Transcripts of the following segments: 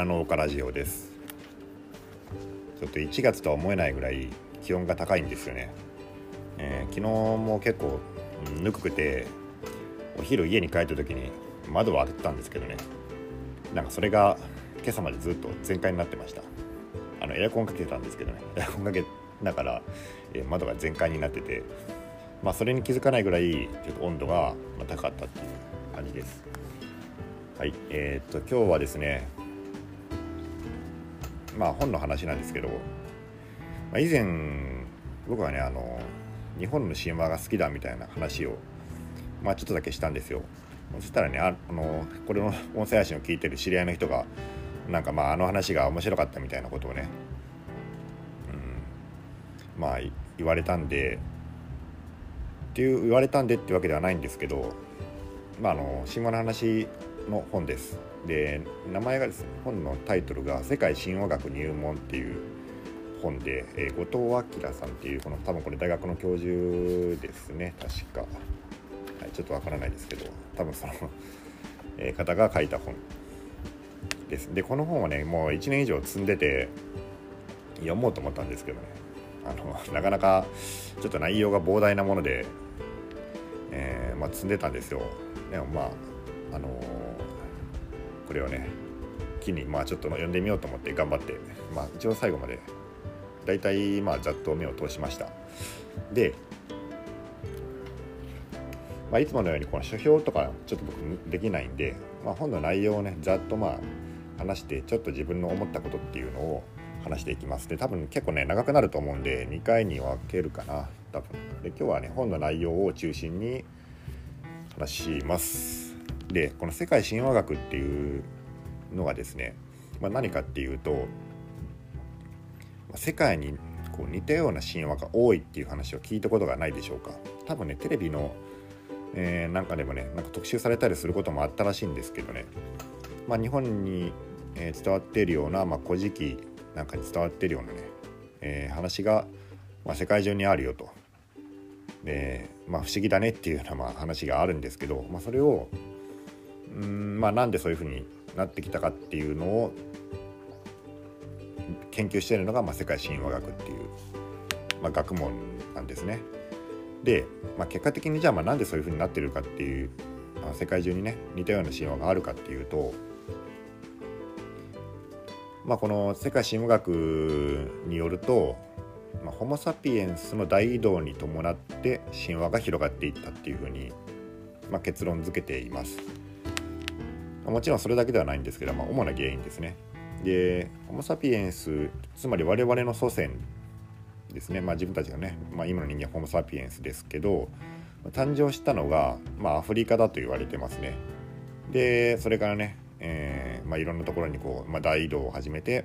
花農家ラジオです。ちょっと1月とは思えないぐらい気温が高いんですよね、えー、昨日も結構ぬくくてお昼家に帰った時に窓を開けてたんですけどね。なんかそれが今朝までずっと全開になってました。あのエアコンかけてたんですけどね。エアコンかけながら、えー、窓が全開になっててまあそれに気づかないぐらいちょっと温度が高かったっていう感じです。はいえー、っと今日はですねまあ本の話なんですけど、まあ、以前僕はねあの日本の神話が好きだみたいな話をまあちょっとだけしたんですよ。そしたらねあのこれの音声配信を聞いてる知り合いの人がなんかまああの話が面白かったみたいなことをね、うん、まあ言われたんでっていう言われたんでってわけではないんですけどまああの神話の話の本です。で名前がですね本のタイトルが「世界神話学入門」っていう本で、えー、後藤明さんっていうこの多分これ大学の教授ですね確か、はい、ちょっとわからないですけど多分その、え、方が書いた本です。でこの本はねもう1年以上積んでて読もうと思ったんですけどね。あのなかなかちょっと内容が膨大なもので、えー、まあ、積んでたんですよ。でもまああのこれをね機にまあちょっと読んでみようと思って頑張って、まあ、一応最後まで大体まあざっと目を通しました。で、まあ、いつものようにこの書評とかちょっと僕できないんで、まあ、本の内容をねざっとまあ話してちょっと自分の思ったことっていうのを話していきます。で多分結構ね長くなると思うんで2回に分けるかな多分。で今日はね本の内容を中心に話します。でこの世界神話学っていうのがですね、まあ、何かっていうと世界にこう似たような神話が多いっていう話を聞いたことがないでしょうか。多分ねテレビの、えー、なんかでもねなんか特集されたりすることもあったらしいんですけどね、まあ、日本に、え伝わっているような、まあ、古事記なんかに伝わっているようなね、えー、話が、まあ、世界中にあるよと。で、まあ、不思議だねっていうようなま話があるんですけど、まあ、それをうんまあなんでそういうふうになってきたかっていうのを研究しているのが、まあ、世界神話学っていう、まあ、学問なんですね。で、まあ、結果的にじゃあまあなんでそういうふうになってるかっていう、まあ、世界中にね似たような神話があるかっていうと、まあ、この世界神話学によると、まあ、ホモ・サピエンスの大移動に伴って神話が広がっていったっていうふうに、まあ、結論付けています。もちろんそれだけではないんですけど、まあ、主な原因ですね。でホモ・サピエンスつまり我々の祖先ですね、まあ、自分たちがね、まあ、今の人間はホモ・サピエンスですけど誕生したのが、まあ、アフリカだと言われてますね。でそれからね、えーまあ、いろんなところにこう、まあ、大移動を始めて、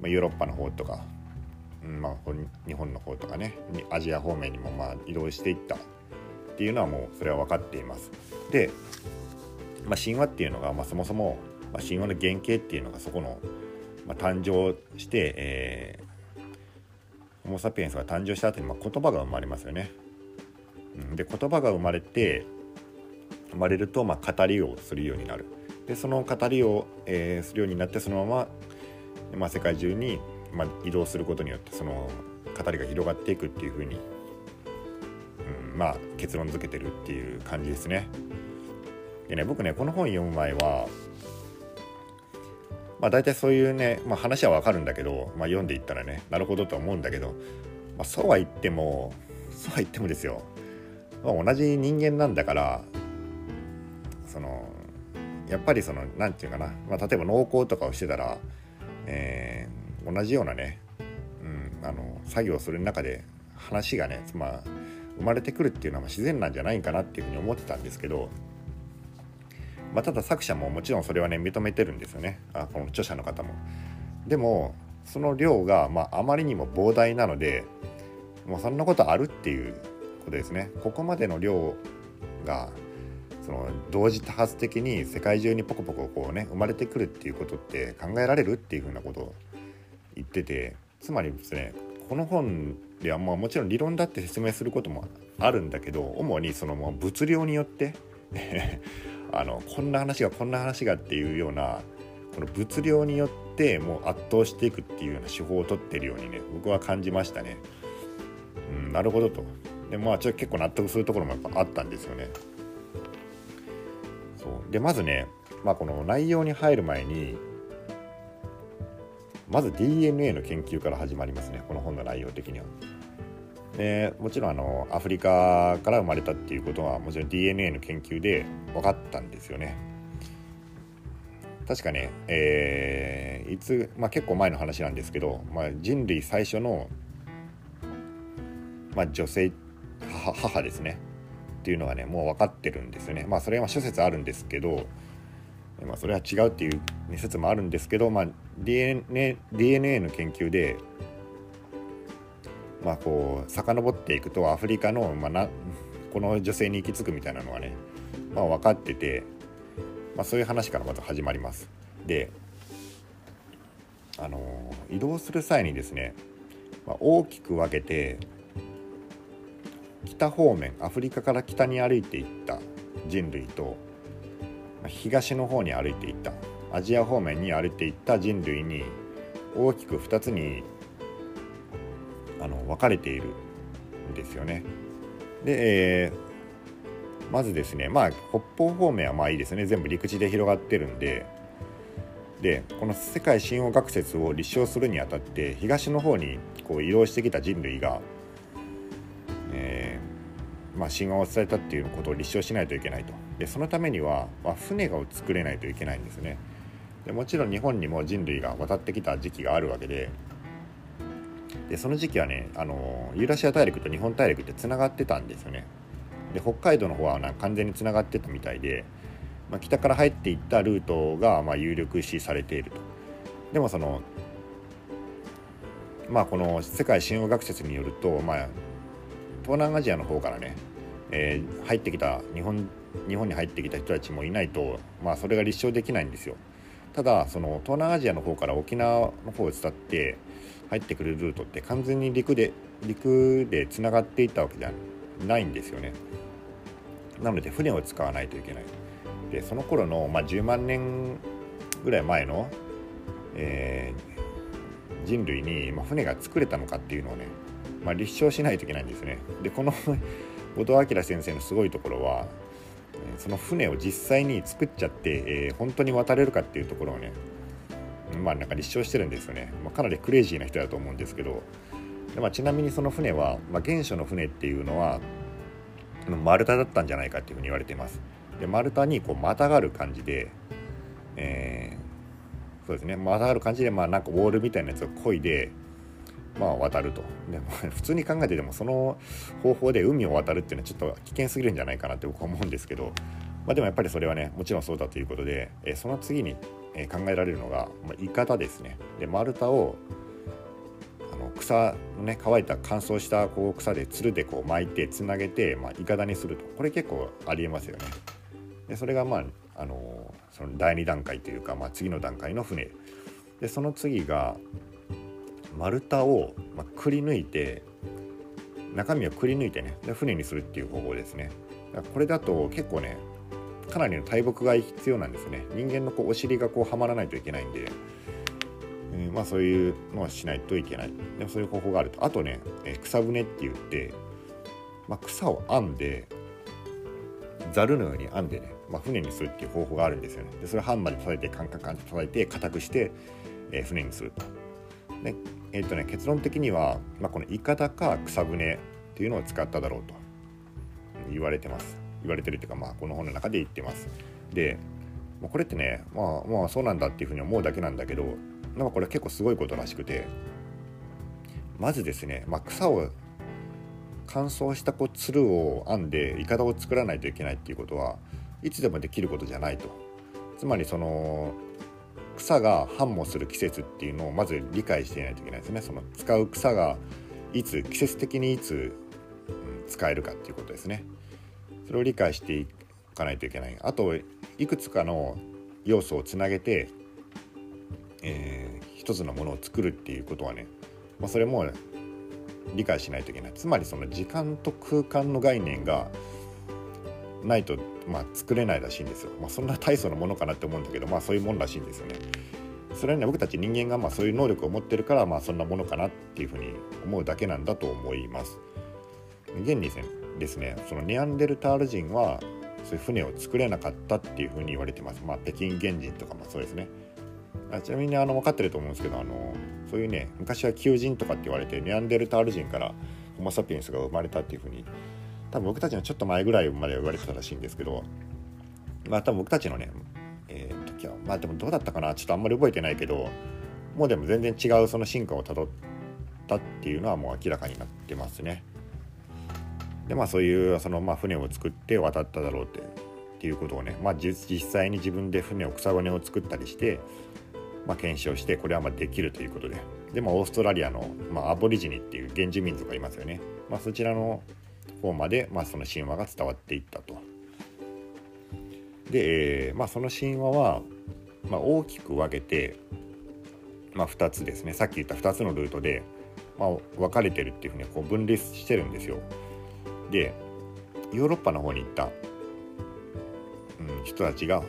まあ、ヨーロッパの方とか、まあ、日本の方とかねアジア方面にもまあ移動していったっていうのはもうそれは分かっています。でまあ、神話っていうのが、まあ、そもそも、まあ、神話の原型っていうのがそこの、まあ、誕生して、えー、ホモ・サピエンスが誕生した後に、まあ、言葉が生まれますよね。で言葉が生まれて生まれると、まあ、語りをするようになる。でその語りを、えー、するようになってそのまま、まあ、世界中に、まあ、移動することによってその語りが広がっていくっていうふうに、うん、まあ結論付けてるっていう感じですね。でね僕ねこの本読む前はまあ大体そういうね、まあ、話はわかるんだけど、まあ、読んでいったらねなるほどと思うんだけど、まあ、そうは言ってもそうは言ってもですよ、まあ、同じ人間なんだからそのやっぱりその何て言うかな、まあ、例えば農耕とかをしてたら、えー、同じようなね、うん、あの作業をする中で話がね、まあ、生まれてくるっていうのは自然なんじゃないかなっていうふうに思ってたんですけどまあ、ただ作者ももちろんそれはね認めてるんですよねあこの著者の方も。でもその量が、まあ、あまりにも膨大なのでもうそんなことあるっていうことですね。ここまでの量がその同時多発的に世界中にポコポコこうね生まれてくるっていうことって考えられるっていうふうなことを言っててつまりですねこの本ではまあもちろん理論だって説明することもあるんだけど主にその物量によってあのこんな話がこんな話がっていうようなこの物量によってもう圧倒していくっていうような手法を取ってるようにね僕は感じましたね。うん、なるほどと。でまあちょっと結構納得するところもやっぱあったんですよね。そうでまずね、まあ、この内容に入る前にまず DNA の研究から始まりますねこの本の内容的には。でもちろんあのアフリカから生まれたっていうことはもちろん DNA の研究で分かったんですよね。確かね、えー、いつ、まあ、結構前の話なんですけど、まあ、人類最初の、まあ、女性母ですねっていうのがねもう分かってるんですよね。まあそれは諸説あるんですけど、まあ、それは違うっていう説もあるんですけど、まあ、DNA, DNA の研究でまあこう遡っていくとアフリカの、まあ、なこの女性に行き着くみたいなのはね、まあ、分かってて、まあ、そういう話からまず始まります。であの移動する際にですね、まあ、大きく分けて北方面アフリカから北に歩いていった人類と東の方に歩いていったアジア方面に歩いていった人類に大きく2つにあの分かれているんですよね。で、えー、まずですねまあ北方方面はまあいいですね。全部陸地で広がってるんで。でこの世界神話学説を立証するにあたって東の方にこう移動してきた人類が、えー、まあ、神話を伝えたっていうことを立証しないといけないと。でそのためには、まあ、船が作れないといけないんですね。でもちろん日本にも人類が渡ってきた時期があるわけででその時期はねあのユーラシア大陸と日本大陸ってつながってたんですよね。で北海道の方はな完全につながってたみたいで、まあ、北から入っていったルートがま有力視されていると。でもそのまあこの世界神話学説によると、まあ、東南アジアの方からね、えー、入ってきた日本日本に入ってきた人たちもいないと、まあ、それが立証できないんですよ。ただその東南アジアの方から沖縄の方を伝って入ってくるルートって完全に陸で陸でつながっていったわけではないんですよね。なので船を使わないといけない。でその頃の、まあ、10万年ぐらい前の、えー、人類に、ま、船が作れたのかっていうのをね、まあ、立証しないといけないんですね。でこの 後藤明先生のすごいところはその船を実際に作っちゃって、えー、本当に渡れるかっていうところをねまあなんか立証してるんですよね、まあ、かなりクレイジーな人だと思うんですけど。で、まあ、ちなみにその船は、まあ、原初の船っていうのは丸太だったんじゃないかっていうふうに言われています。で丸太にこうまたがる感じで、えー、そうですね。またがる感じでまあなんかウォールみたいなやつを漕いでまあ渡ると。でも 普通に考えてでもその方法で海を渡るっていうのはちょっと危険すぎるんじゃないかなって僕は思うんですけど、まあ、でもやっぱりそれはねもちろんそうだということで、え、その次にえ考えられるのが、まあ、イカダですね。で丸太をあの草のね乾いた乾燥したこう草でつるでこう巻いてつなげて、まあ、イカダにすると。これ結構ありえますよね。でそれがまああのその第2段階というか、まあ、次の段階の船。でその次が丸太を、まくり抜いて中身をくり抜いてねで船にするっていう方法ですね。これだと結構ねかなりの大木が必要なんですね。人間のこうお尻がこうはまらないといけないんで、えー、まあそういうのはしないといけない。でもそういう方法があると。あとね、えー、草舟って言って、まあ、草を編んでざるのように編んでね、まあ、船にするっていう方法があるんですよね。でそれをハンマーで叩いてカンカンカンと叩いて硬くして、えー、船にすると。でえっ、とね結論的には、まあ、このイカダか草舟っていうのを使っただろうと言われてます言われてるっていうか、まあ、この本の中で言ってます。でこれってねまあまあそうなんだっていうふうに思うだけなんだけどなんかこれは結構すごいことらしくてまずですね、まあ、草を乾燥したこうつるを編んでいかだを作らないといけないっていうことはいつでもできることじゃないとつまりその草が繁茂する季節っていうのをまず理解していないといけないですね。その使う草がいつ季節的にいつ、うん、使えるかっていうことですね。それを理解していかないといけない。あといくつかの要素をつなげて、えー、一つのものを作るっていうことはね、まあ、それも理解しないといけない。つまりその時間と空間の概念がないと、まあ、作れないらしいんですよ、まあ、そんな大層なものかなって思うんだけどまあそういうもんらしいんですよね。それはね僕たち人間がまあそういう能力を持ってるからまあそんなものかなっていうふうに思うだけなんだと思います。現にですねそのネアンデルタール人はそういう船を作れなかったっていうふうに言われてます。まあ北京原人とかもそうですね。あちなみにあの分かってると思うんですけどあのそういうね昔は求人とかって言われてネアンデルタール人からホモ・サピエンスが生まれたっていうふうに多分僕たちのちょっと前ぐらいまで言われてたらしいんですけどまあ多分僕たちのね、えー、時はまあでもどうだったかなちょっとあんまり覚えてないけどもうでも全然違うその進化をたどったっていうのはもう明らかになってますね。でまあそういうそのまあ船を作って渡っただろうってっていうことをね、まあ、実際に自分で船を草船を作ったりして、まあ、検証してこれはまあできるということでで、まあ、オーストラリアの、まあ、アボリジニっていう原住民族がいますよね、まあ、そちらの方まで、まあ、その神話が伝わっていったと。で、えーまあ、その神話は、まあ、大きく分けて、まあ、2つですねさっき言った2つのルートで、まあ、分かれてるっていうふうにこう分裂してるんですよ。でヨーロッパの方に行った、うん、人たちが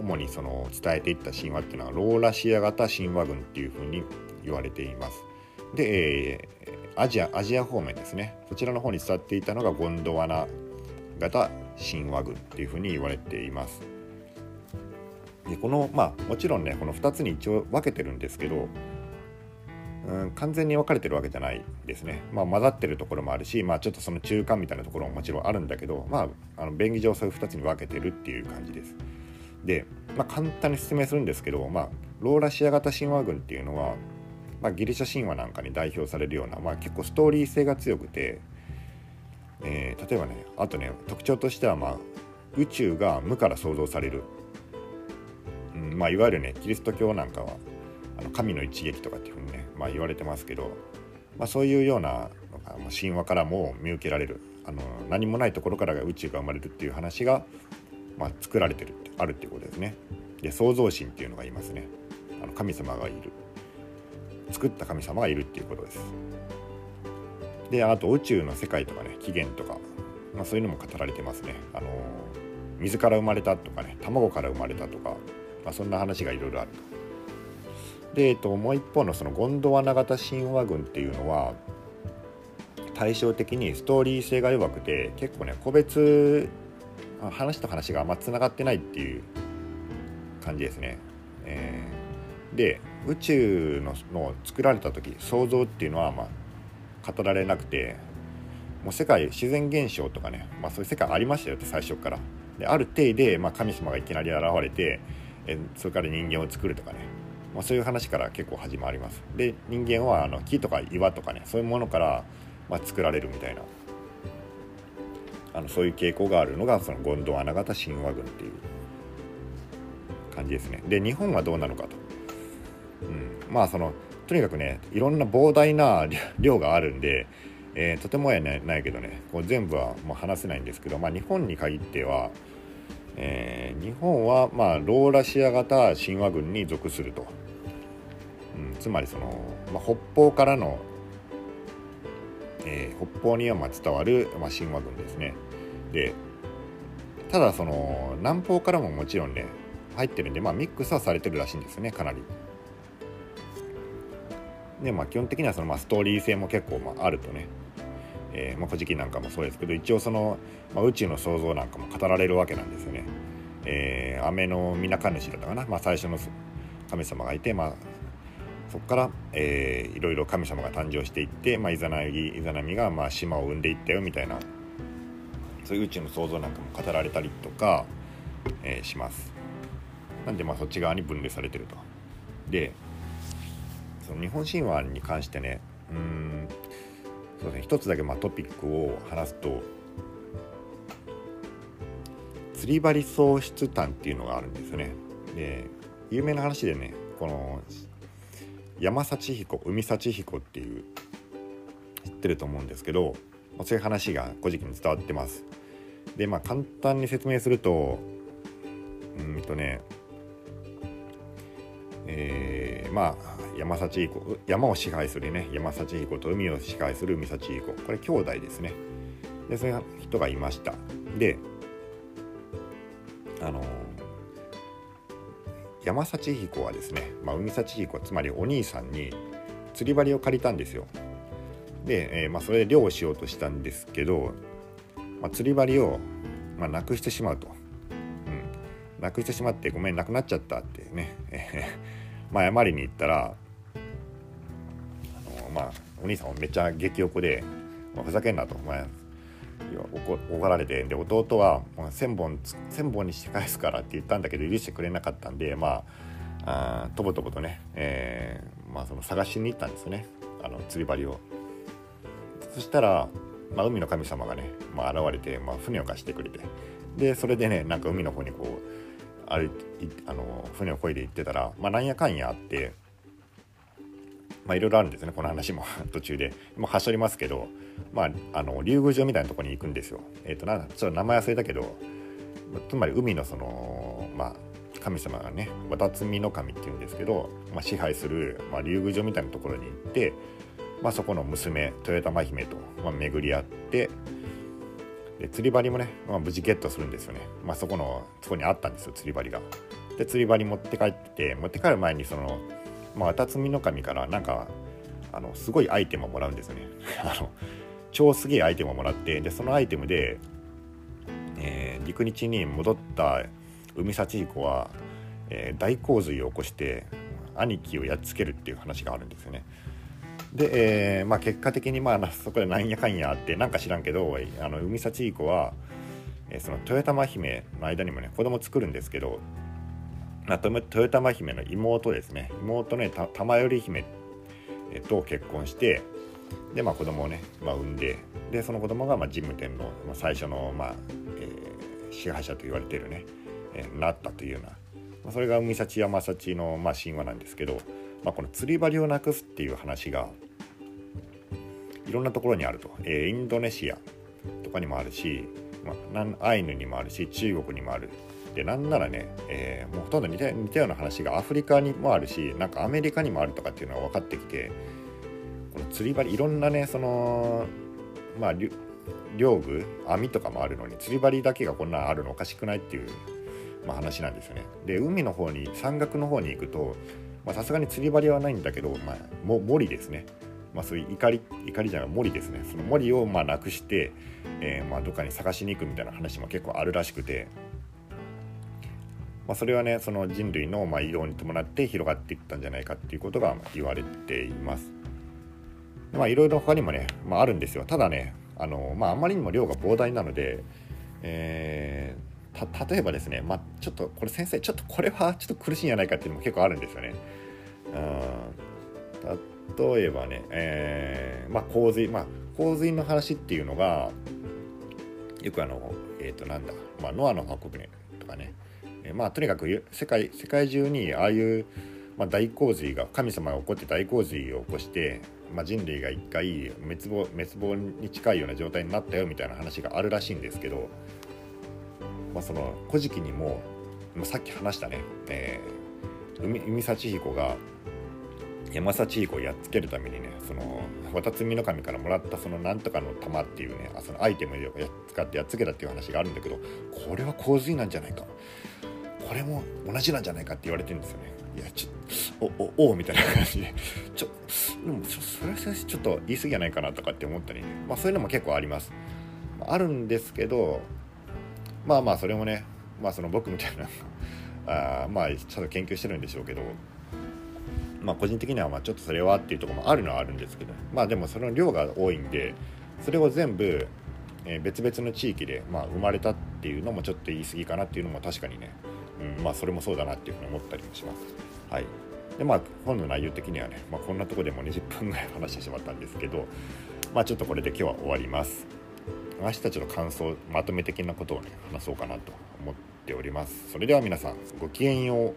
主にその伝えていった神話っていうのはローラシア型神話群っていうふうに言われています。で、えー、アジアアジア方面ですねそちらの方に伝っていたのがゴンドワナ型神話群っていうふうに言われています。でこのまあもちろんねこの2つに一応分けてるんですけど、うん、完全に分かれてるわけじゃないですね。まあ混ざってるところもあるし、まあ、ちょっとその中間みたいなところももちろんあるんだけど、まあ、あの便宜上そういう2つに分けてるっていう感じです。で、まあ、簡単に説明するんですけど、まあ、ローラシア型神話群っていうのは、まあ、ギリシャ神話なんかに代表されるような、まあ、結構ストーリー性が強くて、えー、例えばねあとね特徴としては、まあ、宇宙が無から創造される、うんまあ、いわゆるねキリスト教なんかはあの神の一撃とかっていうふうにね、まあ、言われてますけど、まあ、そういうような神話からも見受けられるあの何もないところからが宇宙が生まれるっていう話が、まあ、作られてるってあるっていうことですね。で創造神っていうのがいますね。あの神様がいる作った神様がいるっていうことです。であと宇宙の世界とかね起源とか、まあ、そういうのも語られてますね。あの水から生まれたとかね卵から生まれたとか、まあ、そんな話がいろいろあると。で、えっと、もう一方のそのゴンドワナ型神話群っていうのは対照的にストーリー性が弱くて結構ね個別話と話があんまつながってないっていう感じですね。えー、で宇宙のの作られた時想像っていうのはまあ語られなくてもう世界自然現象とかね、まあ、そういう世界ありましたよって最初から。である程で、まあ、神様がいきなり現れてえそれから人間を作るとかね、まあ、そういう話から結構始まります。で人間はあの木とか岩とかねそういうものから、まあ、作られるみたいなあのそういう傾向があるのがそのゴンドワナ型神話群っていう感じですね。で日本はどうなのかと。まあそのとにかくねいろんな膨大な 量があるんで、えー、とてもやないけどねこう全部はもう話せないんですけど、まあ、日本に限っては、えー、日本はまあローラシア型神話群に属すると。うん、つまりその、まあ、北方からのえー、北方にはま伝わる、まあ、神話群ですね。でただその南方からももちろんね入ってるんで、まあ、ミックスはされてるらしいんですよねかなり。でまあ基本的にはその、まあ、ストーリー性も結構、まあ、あるとね「えーまあ、古事記」なんかもそうですけど一応その、まあ、宇宙の創造なんかも語られるわけなんですよね。えー、雨の皆神主だったかな、まあ、最初の神様がいて、まあ、そこから、えー、いろいろ神様が誕生していって、まあ、イザナギイザナミがまあ島を生んでいったよみたいなそういう宇宙の創造なんかも語られたりとか、えー、します。なんでまあそっち側に分類されてると。でその日本神話に関してねうんそうですね一つだけまあトピックを話すと釣り針喪失譚っていうのがあるんですよねで有名な話でねこの山幸彦海幸彦っていう知ってると思うんですけどそういう話が「古事記」に伝わってます。でまあ簡単に説明するとうんとねえー、まあ山幸彦山を支配するね山幸彦と海を支配する海幸彦これ兄弟ですね。でそういう人がいました。であの山幸彦はですね、まあ、海幸彦つまりお兄さんに釣り針を借りたんですよ。で、えー、まあ、それで漁をしようとしたんですけど、まあ、釣り針を、まあ、なくしてしまうと、うん、なくしてしまってごめんなくなっちゃったってね、えー、まあ謝りに行ったらあのまあお兄さんもめっちゃ激横で「まあ、ふざけんな」と「お前怒られてで弟は1,000本千本にして返すからって言ったんだけど許してくれなかったんでまああとぼとぼとね、えーまあ、その探しに行ったんですよねあの釣り針を。そしたら、まあ、海の神様がね、まあ、現れて、まあ、船を貸してくれてでそれでねなんか海の方にこう歩いあの船を漕いで行ってたら、まあ、なんやかんやあってまあいろいろあるんですねこの話も。途中で。もうはしょりますけどまああの竜宮城みたいなとこに行くんですよ。えっ、ー、となちょっと名前忘れたけどつまり海のそのまあ神様がね渡積の神っていうんですけど、まあ、支配する、まあ、竜宮城みたいなところに行って、まあ、そこの娘豊玉姫と、まあ、巡り合ってで釣り針もね、まあ、無事ゲットするんですよね、まあ、そこのそこにあったんですよ釣り針が。で釣り針持って帰って持って帰る前にそのまあ、渡積の神からなんかあのすごいアイテムをもらうんですよね あの超すげえアイテムをもらってでそのアイテムで、えー、陸地に戻った海幸彦は、えー、大洪水を起こして兄貴をやっつけるっていう話があるんですよね。で、えーまあ、結果的にまあそこでなんやかんやあってなんか知らんけどあの海幸彦は、えー、その豊玉姫の間にもね子供作るんですけどまあ、豊玉姫の妹ですね。妹ね玉頼姫と結婚してで、まあ、子供をね、まあ、産んででその子供がまあ神武天皇、まあ、最初の、まあえー、支配者と言われてるね、えー、なったというような、まあ、それが海幸山幸の、まあ、神話なんですけど、まあ、この釣り針をなくすっていう話がいろんなところにあると、えー、インドネシアとかにもあるし、まあ、アイヌにもあるし中国にもあるでなんならね、えー、もうほとんど似た似たような話がアフリカにもあるしなんかアメリカにもあるとかっていうのが分かってきてこの釣り針いろんなねそのまあ漁具網とかもあるのに釣り針だけがこんなあるのおかしくないっていう、まあ、話なんですよね。で海の方に山岳の方に行くとさすがに釣り針はないんだけど、まあ、も森ですね。まあ、そういう怒り怒りじゃない森ですねその森をまあなくして、えー、まあどっかに探しに行くみたいな話も結構あるらしくてまあ、それはねその人類のま移動に伴って広がっていったんじゃないかっていうことが言われています。まあいろいろ他にもね、まあ、あるんですよただねあの、まあ、あまりにも量が膨大なので、えー、例えばですね、まあ、ちょっとこれ先生ちょっとこれはちょっと苦しいんじゃないかっていうのも結構あるんですよね。うん例えばね、えー、まあ、洪水、まあ、洪水の話っていうのがよくあのえっ、ー、となんだ、まあ、ノアの箱舟とかね。まあとにかく世界世界中にああいう、まあ、大洪水が神様が起こって大洪水を起こして、まあ、人類が一回滅亡滅亡に近いような状態になったよみたいな話があるらしいんですけど、まあ、その「古事記」にも、まあ、さっき話したね、えー、海海幸彦が山幸彦をやっつけるためにねその渡積の神からもらったそのなんとかの玉っていうねそのアイテムを使ってやっつけたっていう話があるんだけどこれは洪水なんじゃないか。これも同じなんじゃないかって言われてるんですよね。いやちょおおおみたいな感じ。でちょでもそれはちょっと言い過ぎじゃないかなとかって思ったりね。まあそういうのも結構あります。あるんですけどまあまあそれもねまあその僕みたいなあまあちゃんと研究してるんでしょうけどまあ個人的にはまちょっとそれはっていうとこもあるのはあるんですけどまあでもその量が多いんでそれを全部、え、別々の地域でま生まれたっていうのもちょっと言い過ぎかなっていうのも確かにねうん、まあそれもそうだなっていうふうに思ったりもします。はいでまあ本の内容的にはね、まあ、こんなとこでも20分ぐらい話してしまったんですけどまあちょっとこれで今日は終わります。明日ちょっと感想まとめ的なことをね話そうかなと思っております。それでは皆さんごきげんよう。